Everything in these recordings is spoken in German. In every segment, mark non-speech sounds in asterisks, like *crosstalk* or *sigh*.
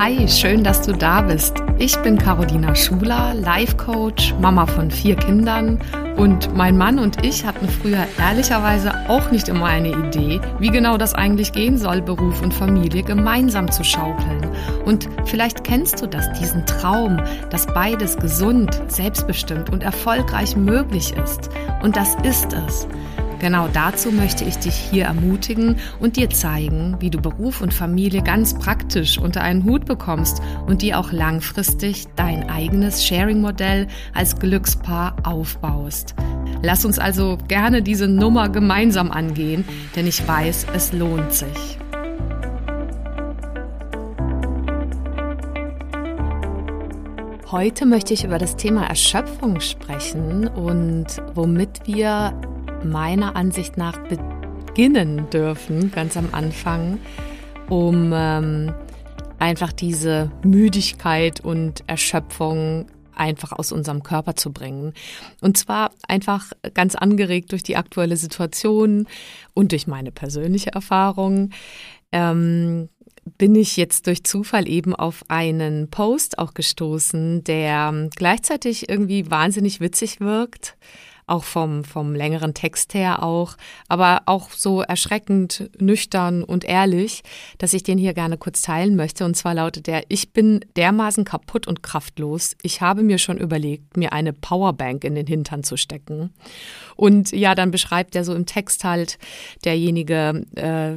Hi, schön, dass du da bist. Ich bin Carolina Schuler, Life Coach, Mama von vier Kindern und mein Mann und ich hatten früher ehrlicherweise auch nicht immer eine Idee, wie genau das eigentlich gehen soll, Beruf und Familie gemeinsam zu schaukeln. Und vielleicht kennst du das, diesen Traum, dass beides gesund, selbstbestimmt und erfolgreich möglich ist. Und das ist es. Genau dazu möchte ich dich hier ermutigen und dir zeigen, wie du Beruf und Familie ganz praktisch unter einen Hut bekommst und dir auch langfristig dein eigenes Sharing-Modell als Glückspaar aufbaust. Lass uns also gerne diese Nummer gemeinsam angehen, denn ich weiß, es lohnt sich. Heute möchte ich über das Thema Erschöpfung sprechen und womit wir meiner Ansicht nach beginnen dürfen, ganz am Anfang, um ähm, einfach diese Müdigkeit und Erschöpfung einfach aus unserem Körper zu bringen. Und zwar einfach ganz angeregt durch die aktuelle Situation und durch meine persönliche Erfahrung. Ähm, bin ich jetzt durch Zufall eben auf einen Post auch gestoßen, der gleichzeitig irgendwie wahnsinnig witzig wirkt auch vom, vom längeren Text her auch, aber auch so erschreckend nüchtern und ehrlich, dass ich den hier gerne kurz teilen möchte. Und zwar lautet der, ich bin dermaßen kaputt und kraftlos. Ich habe mir schon überlegt, mir eine Powerbank in den Hintern zu stecken. Und ja, dann beschreibt er so im Text halt derjenige, äh,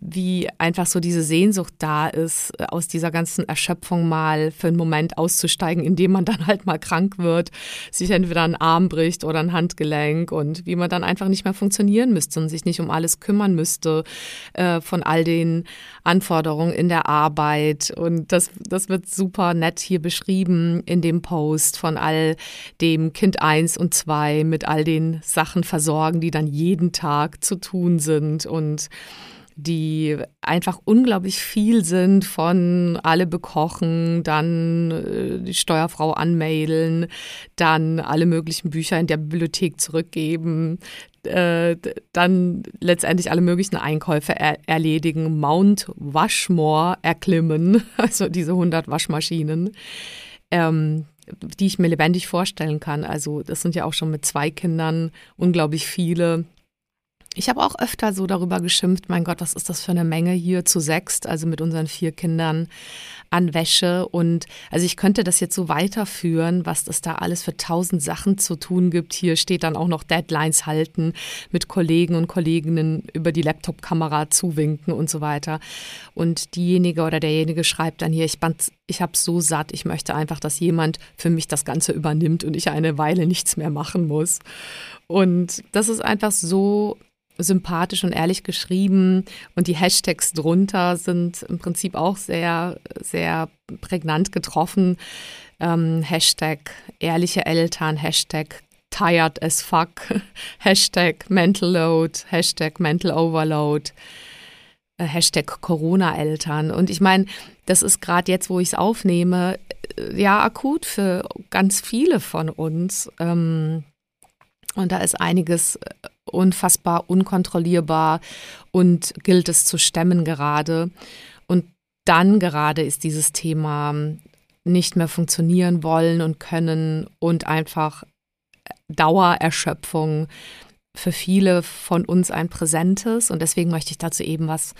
wie einfach so diese Sehnsucht da ist, aus dieser ganzen Erschöpfung mal für einen Moment auszusteigen, indem man dann halt mal krank wird, sich entweder einen Arm bricht oder ein Hand Handgelenk und wie man dann einfach nicht mehr funktionieren müsste und sich nicht um alles kümmern müsste äh, von all den Anforderungen in der Arbeit. Und das, das wird super nett hier beschrieben in dem Post von all dem Kind eins und zwei mit all den Sachen versorgen, die dann jeden Tag zu tun sind und die einfach unglaublich viel sind von alle bekochen, dann äh, die Steuerfrau anmailen, dann alle möglichen Bücher in der Bibliothek zurückgeben, äh, dann letztendlich alle möglichen Einkäufe er erledigen, Mount Washmore erklimmen, *laughs* also diese 100 Waschmaschinen. Ähm, die ich mir lebendig vorstellen kann. Also das sind ja auch schon mit zwei Kindern unglaublich viele ich habe auch öfter so darüber geschimpft, mein Gott, was ist das für eine Menge hier zu sechst, also mit unseren vier Kindern an Wäsche. Und also ich könnte das jetzt so weiterführen, was es da alles für tausend Sachen zu tun gibt. Hier steht dann auch noch Deadlines halten, mit Kollegen und Kolleginnen über die Laptop-Kamera zuwinken und so weiter. Und diejenige oder derjenige schreibt dann hier, ich, ich habe so satt, ich möchte einfach, dass jemand für mich das Ganze übernimmt und ich eine Weile nichts mehr machen muss. Und das ist einfach so sympathisch und ehrlich geschrieben und die Hashtags drunter sind im Prinzip auch sehr, sehr prägnant getroffen. Ähm, Hashtag ehrliche Eltern, Hashtag tired as fuck, *laughs* Hashtag mental load, Hashtag mental overload, äh, Hashtag Corona-Eltern. Und ich meine, das ist gerade jetzt, wo ich es aufnehme, äh, ja akut für ganz viele von uns. Ähm, und da ist einiges äh, unfassbar unkontrollierbar und gilt es zu stemmen gerade. Und dann gerade ist dieses Thema nicht mehr funktionieren wollen und können und einfach Dauererschöpfung für viele von uns ein präsentes. Und deswegen möchte ich dazu eben was,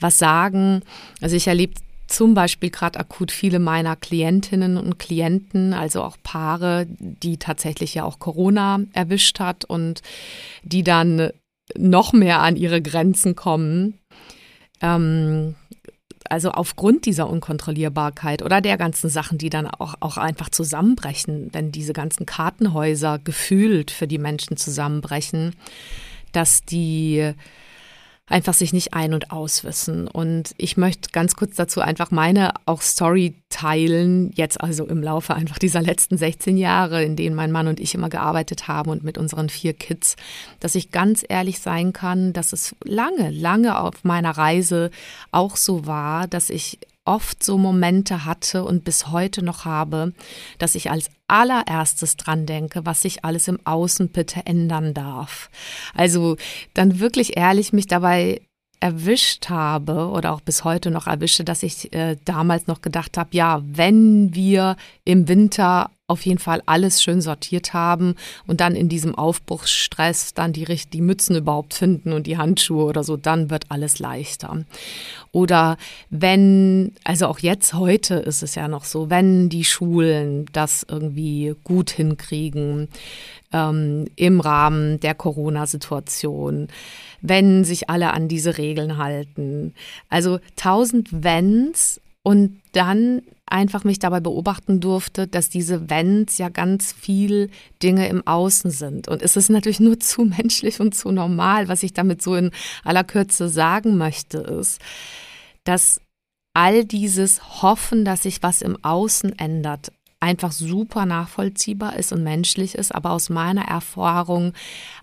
was sagen. Also ich erlebe zum Beispiel gerade akut viele meiner Klientinnen und Klienten, also auch Paare, die tatsächlich ja auch Corona erwischt hat und die dann noch mehr an ihre Grenzen kommen. Ähm, also aufgrund dieser Unkontrollierbarkeit oder der ganzen Sachen, die dann auch, auch einfach zusammenbrechen, wenn diese ganzen Kartenhäuser gefühlt für die Menschen zusammenbrechen, dass die einfach sich nicht ein- und auswissen. Und ich möchte ganz kurz dazu einfach meine auch Story teilen, jetzt also im Laufe einfach dieser letzten 16 Jahre, in denen mein Mann und ich immer gearbeitet haben und mit unseren vier Kids, dass ich ganz ehrlich sein kann, dass es lange, lange auf meiner Reise auch so war, dass ich oft so Momente hatte und bis heute noch habe, dass ich als allererstes dran denke, was sich alles im Außen bitte ändern darf. Also dann wirklich ehrlich mich dabei erwischt habe oder auch bis heute noch erwische, dass ich äh, damals noch gedacht habe, ja, wenn wir im Winter auf jeden Fall alles schön sortiert haben und dann in diesem Aufbruchsstress dann die, die Mützen überhaupt finden und die Handschuhe oder so, dann wird alles leichter. Oder wenn, also auch jetzt heute ist es ja noch so, wenn die Schulen das irgendwie gut hinkriegen ähm, im Rahmen der Corona-Situation, wenn sich alle an diese Regeln halten. Also tausend Wenns und dann einfach mich dabei beobachten durfte, dass diese Wenns ja ganz viel Dinge im Außen sind. Und es ist natürlich nur *laughs* zu menschlich und zu normal. Was ich damit so in aller Kürze sagen möchte, ist, dass all dieses Hoffen, dass sich was im Außen ändert, einfach super nachvollziehbar ist und menschlich ist, aber aus meiner Erfahrung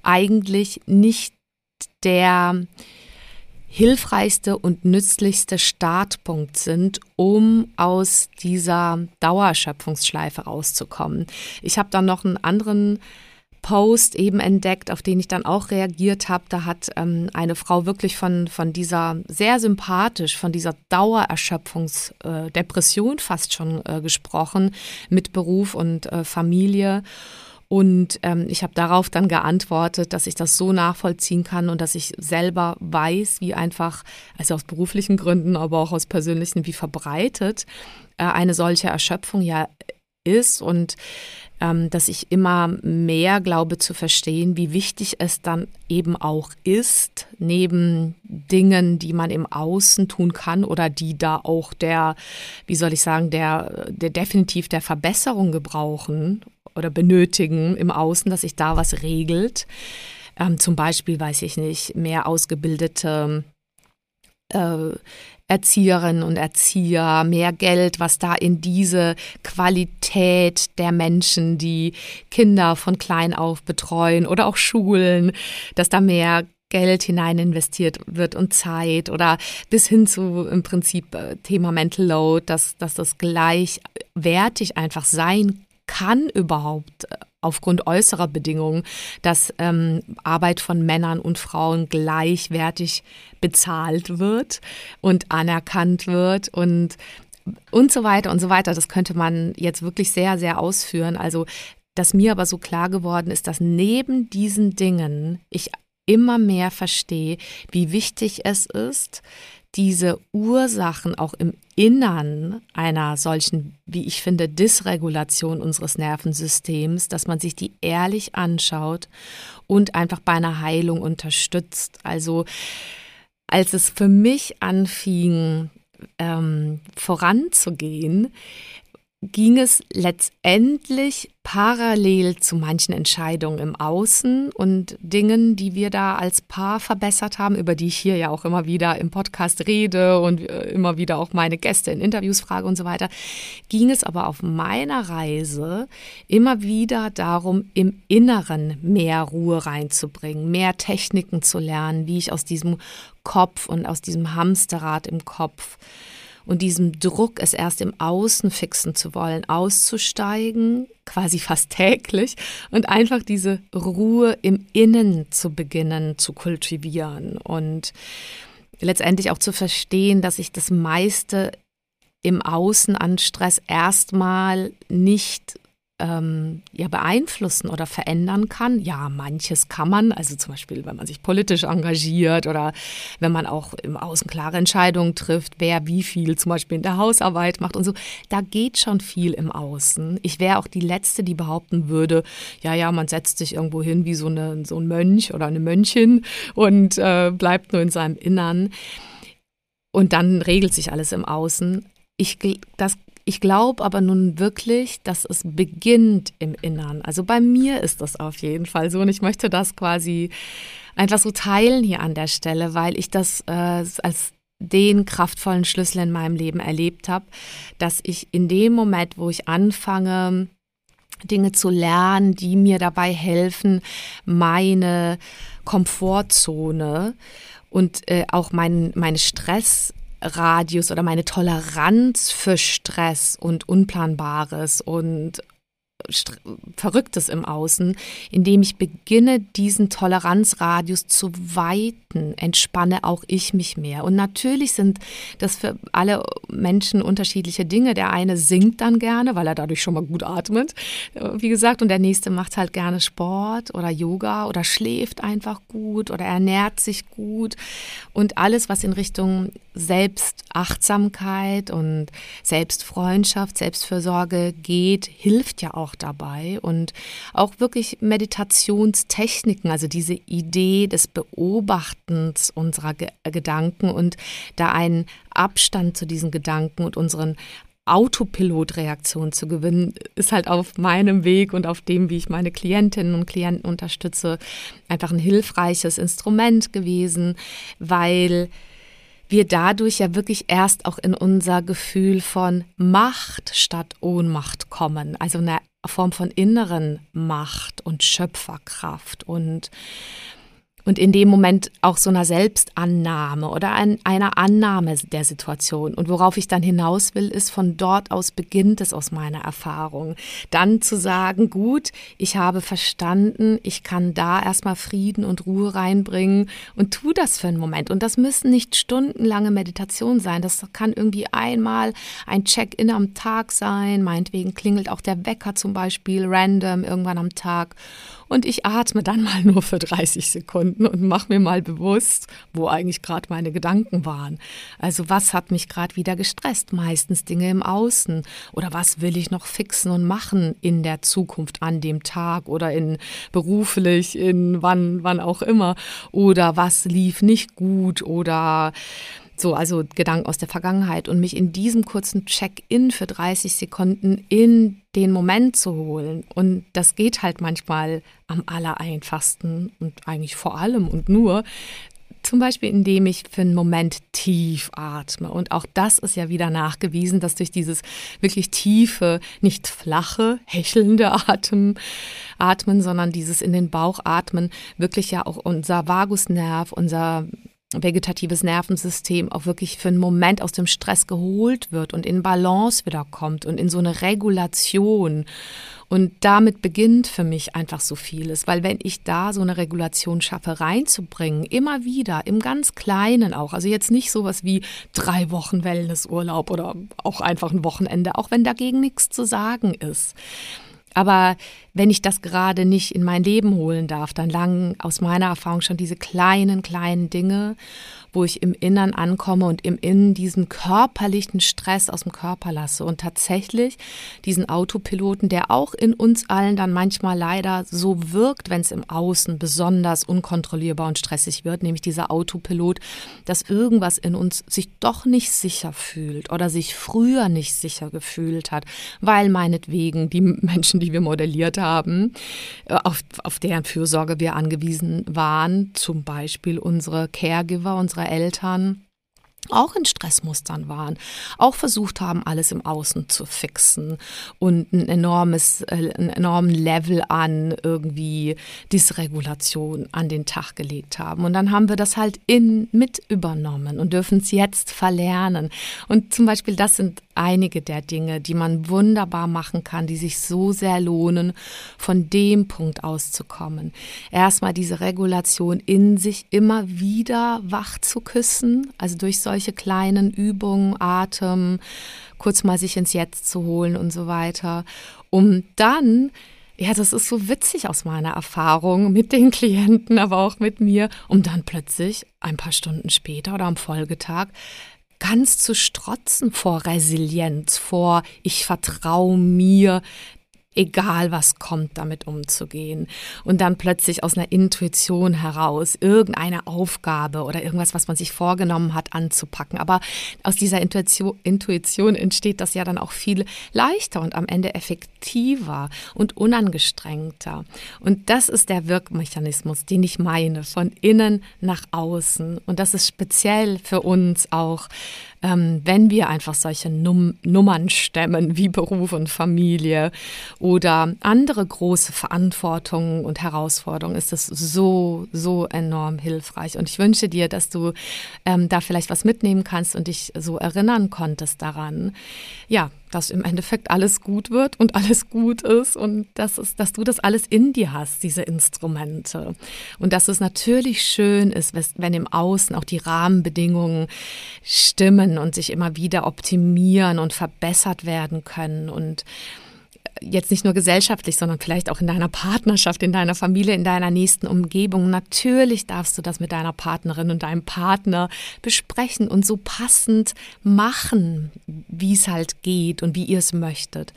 eigentlich nicht der hilfreichste und nützlichste Startpunkt sind, um aus dieser Dauerschöpfungsschleife rauszukommen. Ich habe dann noch einen anderen Post eben entdeckt, auf den ich dann auch reagiert habe. Da hat ähm, eine Frau wirklich von, von dieser sehr sympathisch, von dieser Dauererschöpfungsdepression äh, fast schon äh, gesprochen mit Beruf und äh, Familie. Und ähm, ich habe darauf dann geantwortet, dass ich das so nachvollziehen kann und dass ich selber weiß, wie einfach, also aus beruflichen Gründen, aber auch aus persönlichen, wie verbreitet äh, eine solche Erschöpfung ja ist und ähm, dass ich immer mehr glaube zu verstehen, wie wichtig es dann eben auch ist, neben Dingen, die man im Außen tun kann oder die da auch der, wie soll ich sagen, der, der definitiv der Verbesserung gebrauchen oder benötigen im Außen, dass sich da was regelt. Ähm, zum Beispiel, weiß ich nicht, mehr ausgebildete äh, Erzieherinnen und Erzieher, mehr Geld, was da in diese Qualität der Menschen, die Kinder von klein auf betreuen oder auch Schulen, dass da mehr Geld hinein investiert wird und Zeit oder bis hin zu im Prinzip äh, Thema Mental Load, dass, dass das gleichwertig einfach sein kann überhaupt äh, aufgrund äußerer Bedingungen, dass ähm, Arbeit von Männern und Frauen gleichwertig bezahlt wird und anerkannt wird und und so weiter und so weiter. Das könnte man jetzt wirklich sehr, sehr ausführen. Also, dass mir aber so klar geworden ist, dass neben diesen Dingen ich immer mehr verstehe, wie wichtig es ist, diese Ursachen auch im Innern einer solchen, wie ich finde, Dysregulation unseres Nervensystems, dass man sich die ehrlich anschaut und einfach bei einer Heilung unterstützt. Also als es für mich anfing, ähm, voranzugehen, ging es letztendlich parallel zu manchen Entscheidungen im Außen und Dingen, die wir da als Paar verbessert haben, über die ich hier ja auch immer wieder im Podcast rede und äh, immer wieder auch meine Gäste in Interviews frage und so weiter, ging es aber auf meiner Reise immer wieder darum, im Inneren mehr Ruhe reinzubringen, mehr Techniken zu lernen, wie ich aus diesem Kopf und aus diesem Hamsterrad im Kopf und diesem Druck, es erst im Außen fixen zu wollen, auszusteigen, quasi fast täglich, und einfach diese Ruhe im Innen zu beginnen zu kultivieren und letztendlich auch zu verstehen, dass ich das meiste im Außen an Stress erstmal nicht ähm, ja, beeinflussen oder verändern kann. Ja, manches kann man, also zum Beispiel, wenn man sich politisch engagiert oder wenn man auch im Außen klare Entscheidungen trifft, wer wie viel zum Beispiel in der Hausarbeit macht und so. Da geht schon viel im Außen. Ich wäre auch die Letzte, die behaupten würde, ja, ja, man setzt sich irgendwo hin wie so, eine, so ein Mönch oder eine Mönchin und äh, bleibt nur in seinem Innern. Und dann regelt sich alles im Außen. Ich, das ich glaube aber nun wirklich, dass es beginnt im Innern. Also bei mir ist das auf jeden Fall so und ich möchte das quasi einfach so teilen hier an der Stelle, weil ich das äh, als den kraftvollen Schlüssel in meinem Leben erlebt habe, dass ich in dem Moment, wo ich anfange, Dinge zu lernen, die mir dabei helfen, meine Komfortzone und äh, auch mein, meine Stress Radius oder meine Toleranz für Stress und Unplanbares und Verrücktes im Außen, indem ich beginne, diesen Toleranzradius zu weiten, entspanne auch ich mich mehr. Und natürlich sind das für alle Menschen unterschiedliche Dinge. Der eine singt dann gerne, weil er dadurch schon mal gut atmet, wie gesagt, und der nächste macht halt gerne Sport oder Yoga oder schläft einfach gut oder ernährt sich gut. Und alles, was in Richtung Selbstachtsamkeit und Selbstfreundschaft, Selbstfürsorge geht, hilft ja auch dabei. Und auch wirklich Meditationstechniken, also diese Idee des Beobachtens unserer Ge Gedanken und da einen Abstand zu diesen Gedanken und unseren Autopilotreaktion zu gewinnen, ist halt auf meinem Weg und auf dem, wie ich meine Klientinnen und Klienten unterstütze, einfach ein hilfreiches Instrument gewesen, weil wir dadurch ja wirklich erst auch in unser Gefühl von Macht statt Ohnmacht kommen, also eine Form von inneren Macht und Schöpferkraft. Und und in dem Moment auch so einer Selbstannahme oder ein, einer Annahme der Situation. Und worauf ich dann hinaus will, ist, von dort aus beginnt es aus meiner Erfahrung. Dann zu sagen, gut, ich habe verstanden, ich kann da erstmal Frieden und Ruhe reinbringen und tu das für einen Moment. Und das müssen nicht stundenlange Meditationen sein. Das kann irgendwie einmal ein Check-in am Tag sein. Meinetwegen klingelt auch der Wecker zum Beispiel random irgendwann am Tag. Und ich atme dann mal nur für 30 Sekunden *laughs* und mache mir mal bewusst, wo eigentlich gerade meine Gedanken waren. Also was hat mich gerade wieder gestresst? Meistens Dinge im Außen. Oder was will ich noch fixen und machen in der Zukunft, an dem Tag oder in beruflich, in wann, wann auch immer. Oder was lief nicht gut oder so, also Gedanken aus der Vergangenheit und mich in diesem kurzen Check-in für 30 Sekunden in den Moment zu holen. Und das geht halt manchmal am allereinfachsten und eigentlich vor allem und nur zum Beispiel, indem ich für einen Moment tief atme. Und auch das ist ja wieder nachgewiesen, dass durch dieses wirklich tiefe, nicht flache, hechelnde Atem, Atmen, sondern dieses in den Bauch atmen, wirklich ja auch unser Vagusnerv, unser vegetatives Nervensystem auch wirklich für einen Moment aus dem Stress geholt wird und in Balance wiederkommt und in so eine Regulation. Und damit beginnt für mich einfach so vieles, weil wenn ich da so eine Regulation schaffe, reinzubringen, immer wieder, im ganz Kleinen auch, also jetzt nicht sowas wie drei Wochen Wellnessurlaub oder auch einfach ein Wochenende, auch wenn dagegen nichts zu sagen ist. Aber wenn ich das gerade nicht in mein Leben holen darf, dann langen aus meiner Erfahrung schon diese kleinen, kleinen Dinge wo ich im Innern ankomme und im Innen diesen körperlichen Stress aus dem Körper lasse. Und tatsächlich diesen Autopiloten, der auch in uns allen dann manchmal leider so wirkt, wenn es im Außen besonders unkontrollierbar und stressig wird, nämlich dieser Autopilot, dass irgendwas in uns sich doch nicht sicher fühlt oder sich früher nicht sicher gefühlt hat, weil meinetwegen die Menschen, die wir modelliert haben, äh, auf, auf deren Fürsorge wir angewiesen waren, zum Beispiel unsere Caregiver, unsere Eltern auch in Stressmustern waren, auch versucht haben, alles im Außen zu fixen und ein enormes, äh, einen enormen Level an irgendwie Dysregulation an den Tag gelegt haben. Und dann haben wir das halt in mit übernommen und dürfen es jetzt verlernen. Und zum Beispiel, das sind einige der Dinge, die man wunderbar machen kann, die sich so sehr lohnen, von dem Punkt auszukommen. Erstmal diese Regulation in sich immer wieder wach zu küssen, also durch solche kleinen Übungen, Atem, kurz mal sich ins Jetzt zu holen und so weiter, um dann ja, das ist so witzig aus meiner Erfahrung mit den *laughs* Klienten, aber auch mit mir, um dann plötzlich ein paar Stunden später oder am Folgetag ganz zu strotzen vor Resilienz, vor ich vertraue mir, egal was kommt, damit umzugehen. Und dann plötzlich aus einer Intuition heraus irgendeine Aufgabe oder irgendwas, was man sich vorgenommen hat, anzupacken. Aber aus dieser Intuition, Intuition entsteht das ja dann auch viel leichter und am Ende effektiver und unangestrengter. Und das ist der Wirkmechanismus, den ich meine, von innen nach außen. Und das ist speziell für uns auch ähm, wenn wir einfach solche Num Nummern stemmen wie Beruf und Familie oder andere große Verantwortungen und Herausforderungen, ist das so, so enorm hilfreich. Und ich wünsche dir, dass du ähm, da vielleicht was mitnehmen kannst und dich so erinnern konntest daran. Ja, dass im Endeffekt alles gut wird und alles gut ist und dass, es, dass du das alles in dir hast, diese Instrumente. Und dass es natürlich schön ist, wenn im Außen auch die Rahmenbedingungen stimmen und sich immer wieder optimieren und verbessert werden können und jetzt nicht nur gesellschaftlich, sondern vielleicht auch in deiner Partnerschaft, in deiner Familie, in deiner nächsten Umgebung. Natürlich darfst du das mit deiner Partnerin und deinem Partner besprechen und so passend machen, wie es halt geht und wie ihr es möchtet.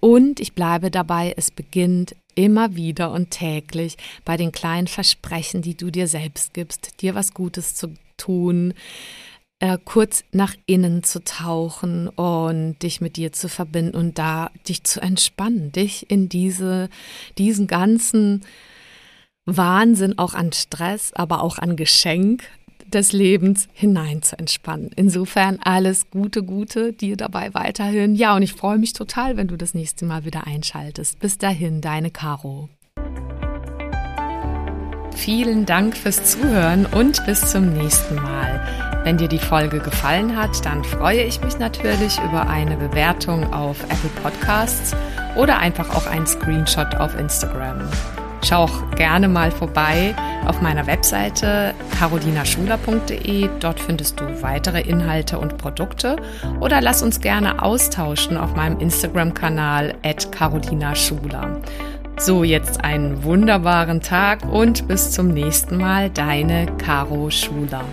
Und ich bleibe dabei, es beginnt immer wieder und täglich bei den kleinen Versprechen, die du dir selbst gibst, dir was Gutes zu tun, äh, kurz nach innen zu tauchen und dich mit dir zu verbinden und da dich zu entspannen, dich in diese, diesen ganzen Wahnsinn auch an Stress, aber auch an Geschenk des Lebens hinein zu entspannen. Insofern alles Gute, Gute dir dabei weiterhin. Ja, und ich freue mich total, wenn du das nächste Mal wieder einschaltest. Bis dahin, deine Caro. Vielen Dank fürs Zuhören und bis zum nächsten Mal. Wenn dir die Folge gefallen hat, dann freue ich mich natürlich über eine Bewertung auf Apple Podcasts oder einfach auch einen Screenshot auf Instagram. Schau auch gerne mal vorbei auf meiner Webseite carolinaschuler.de. Dort findest du weitere Inhalte und Produkte oder lass uns gerne austauschen auf meinem Instagram-Kanal at carolinaschuler. So, jetzt einen wunderbaren Tag und bis zum nächsten Mal, deine Caro Schuler.